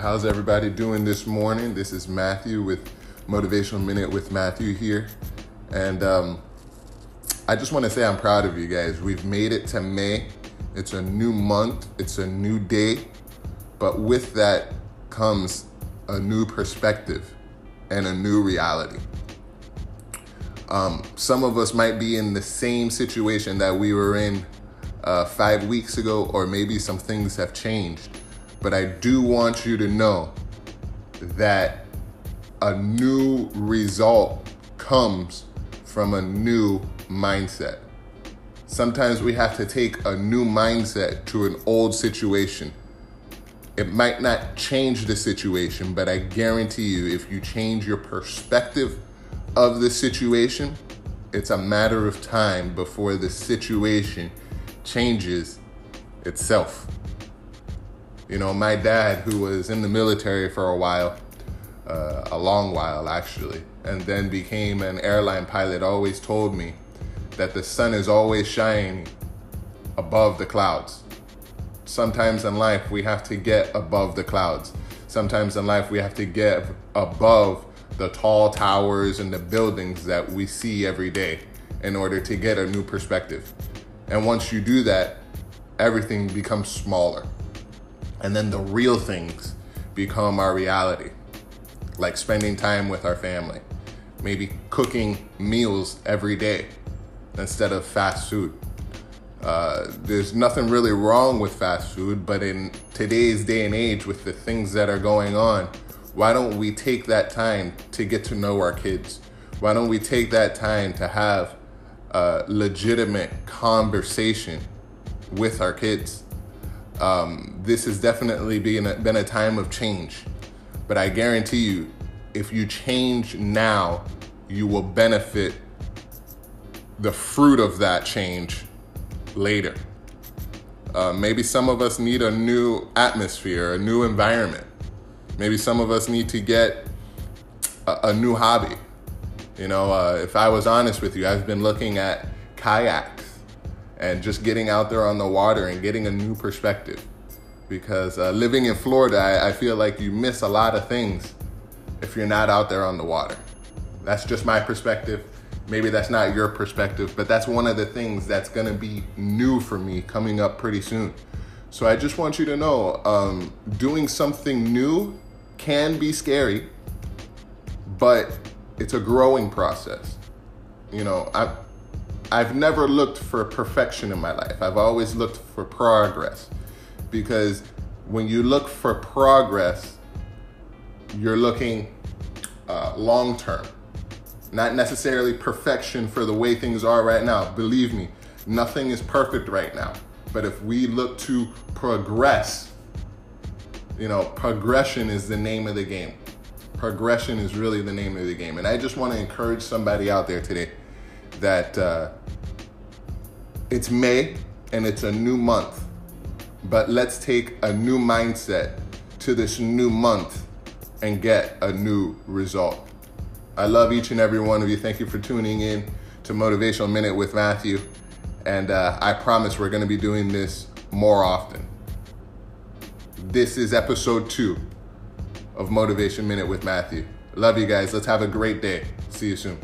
How's everybody doing this morning? This is Matthew with Motivational Minute with Matthew here. And um, I just want to say I'm proud of you guys. We've made it to May. It's a new month, it's a new day. But with that comes a new perspective and a new reality. Um, some of us might be in the same situation that we were in uh, five weeks ago, or maybe some things have changed. But I do want you to know that a new result comes from a new mindset. Sometimes we have to take a new mindset to an old situation. It might not change the situation, but I guarantee you, if you change your perspective of the situation, it's a matter of time before the situation changes itself. You know, my dad, who was in the military for a while, uh, a long while actually, and then became an airline pilot, always told me that the sun is always shining above the clouds. Sometimes in life, we have to get above the clouds. Sometimes in life, we have to get above the tall towers and the buildings that we see every day in order to get a new perspective. And once you do that, everything becomes smaller. And then the real things become our reality, like spending time with our family, maybe cooking meals every day instead of fast food. Uh, there's nothing really wrong with fast food, but in today's day and age, with the things that are going on, why don't we take that time to get to know our kids? Why don't we take that time to have a legitimate conversation with our kids? Um, this has definitely been a, been a time of change, but I guarantee you, if you change now, you will benefit the fruit of that change later. Uh, maybe some of us need a new atmosphere, a new environment. Maybe some of us need to get a, a new hobby. You know, uh, if I was honest with you, I've been looking at kayaks and just getting out there on the water and getting a new perspective. Because uh, living in Florida, I, I feel like you miss a lot of things if you're not out there on the water. That's just my perspective. Maybe that's not your perspective, but that's one of the things that's gonna be new for me coming up pretty soon. So I just want you to know um, doing something new can be scary, but it's a growing process. You know, I I've never looked for perfection in my life. I've always looked for progress because when you look for progress, you're looking uh, long term, not necessarily perfection for the way things are right now. Believe me, nothing is perfect right now. But if we look to progress, you know, progression is the name of the game. Progression is really the name of the game. And I just want to encourage somebody out there today that uh, it's May and it's a new month, but let's take a new mindset to this new month and get a new result. I love each and every one of you. Thank you for tuning in to Motivational Minute with Matthew. And uh, I promise we're going to be doing this more often. This is episode two of Motivation Minute with Matthew. Love you guys. Let's have a great day. See you soon.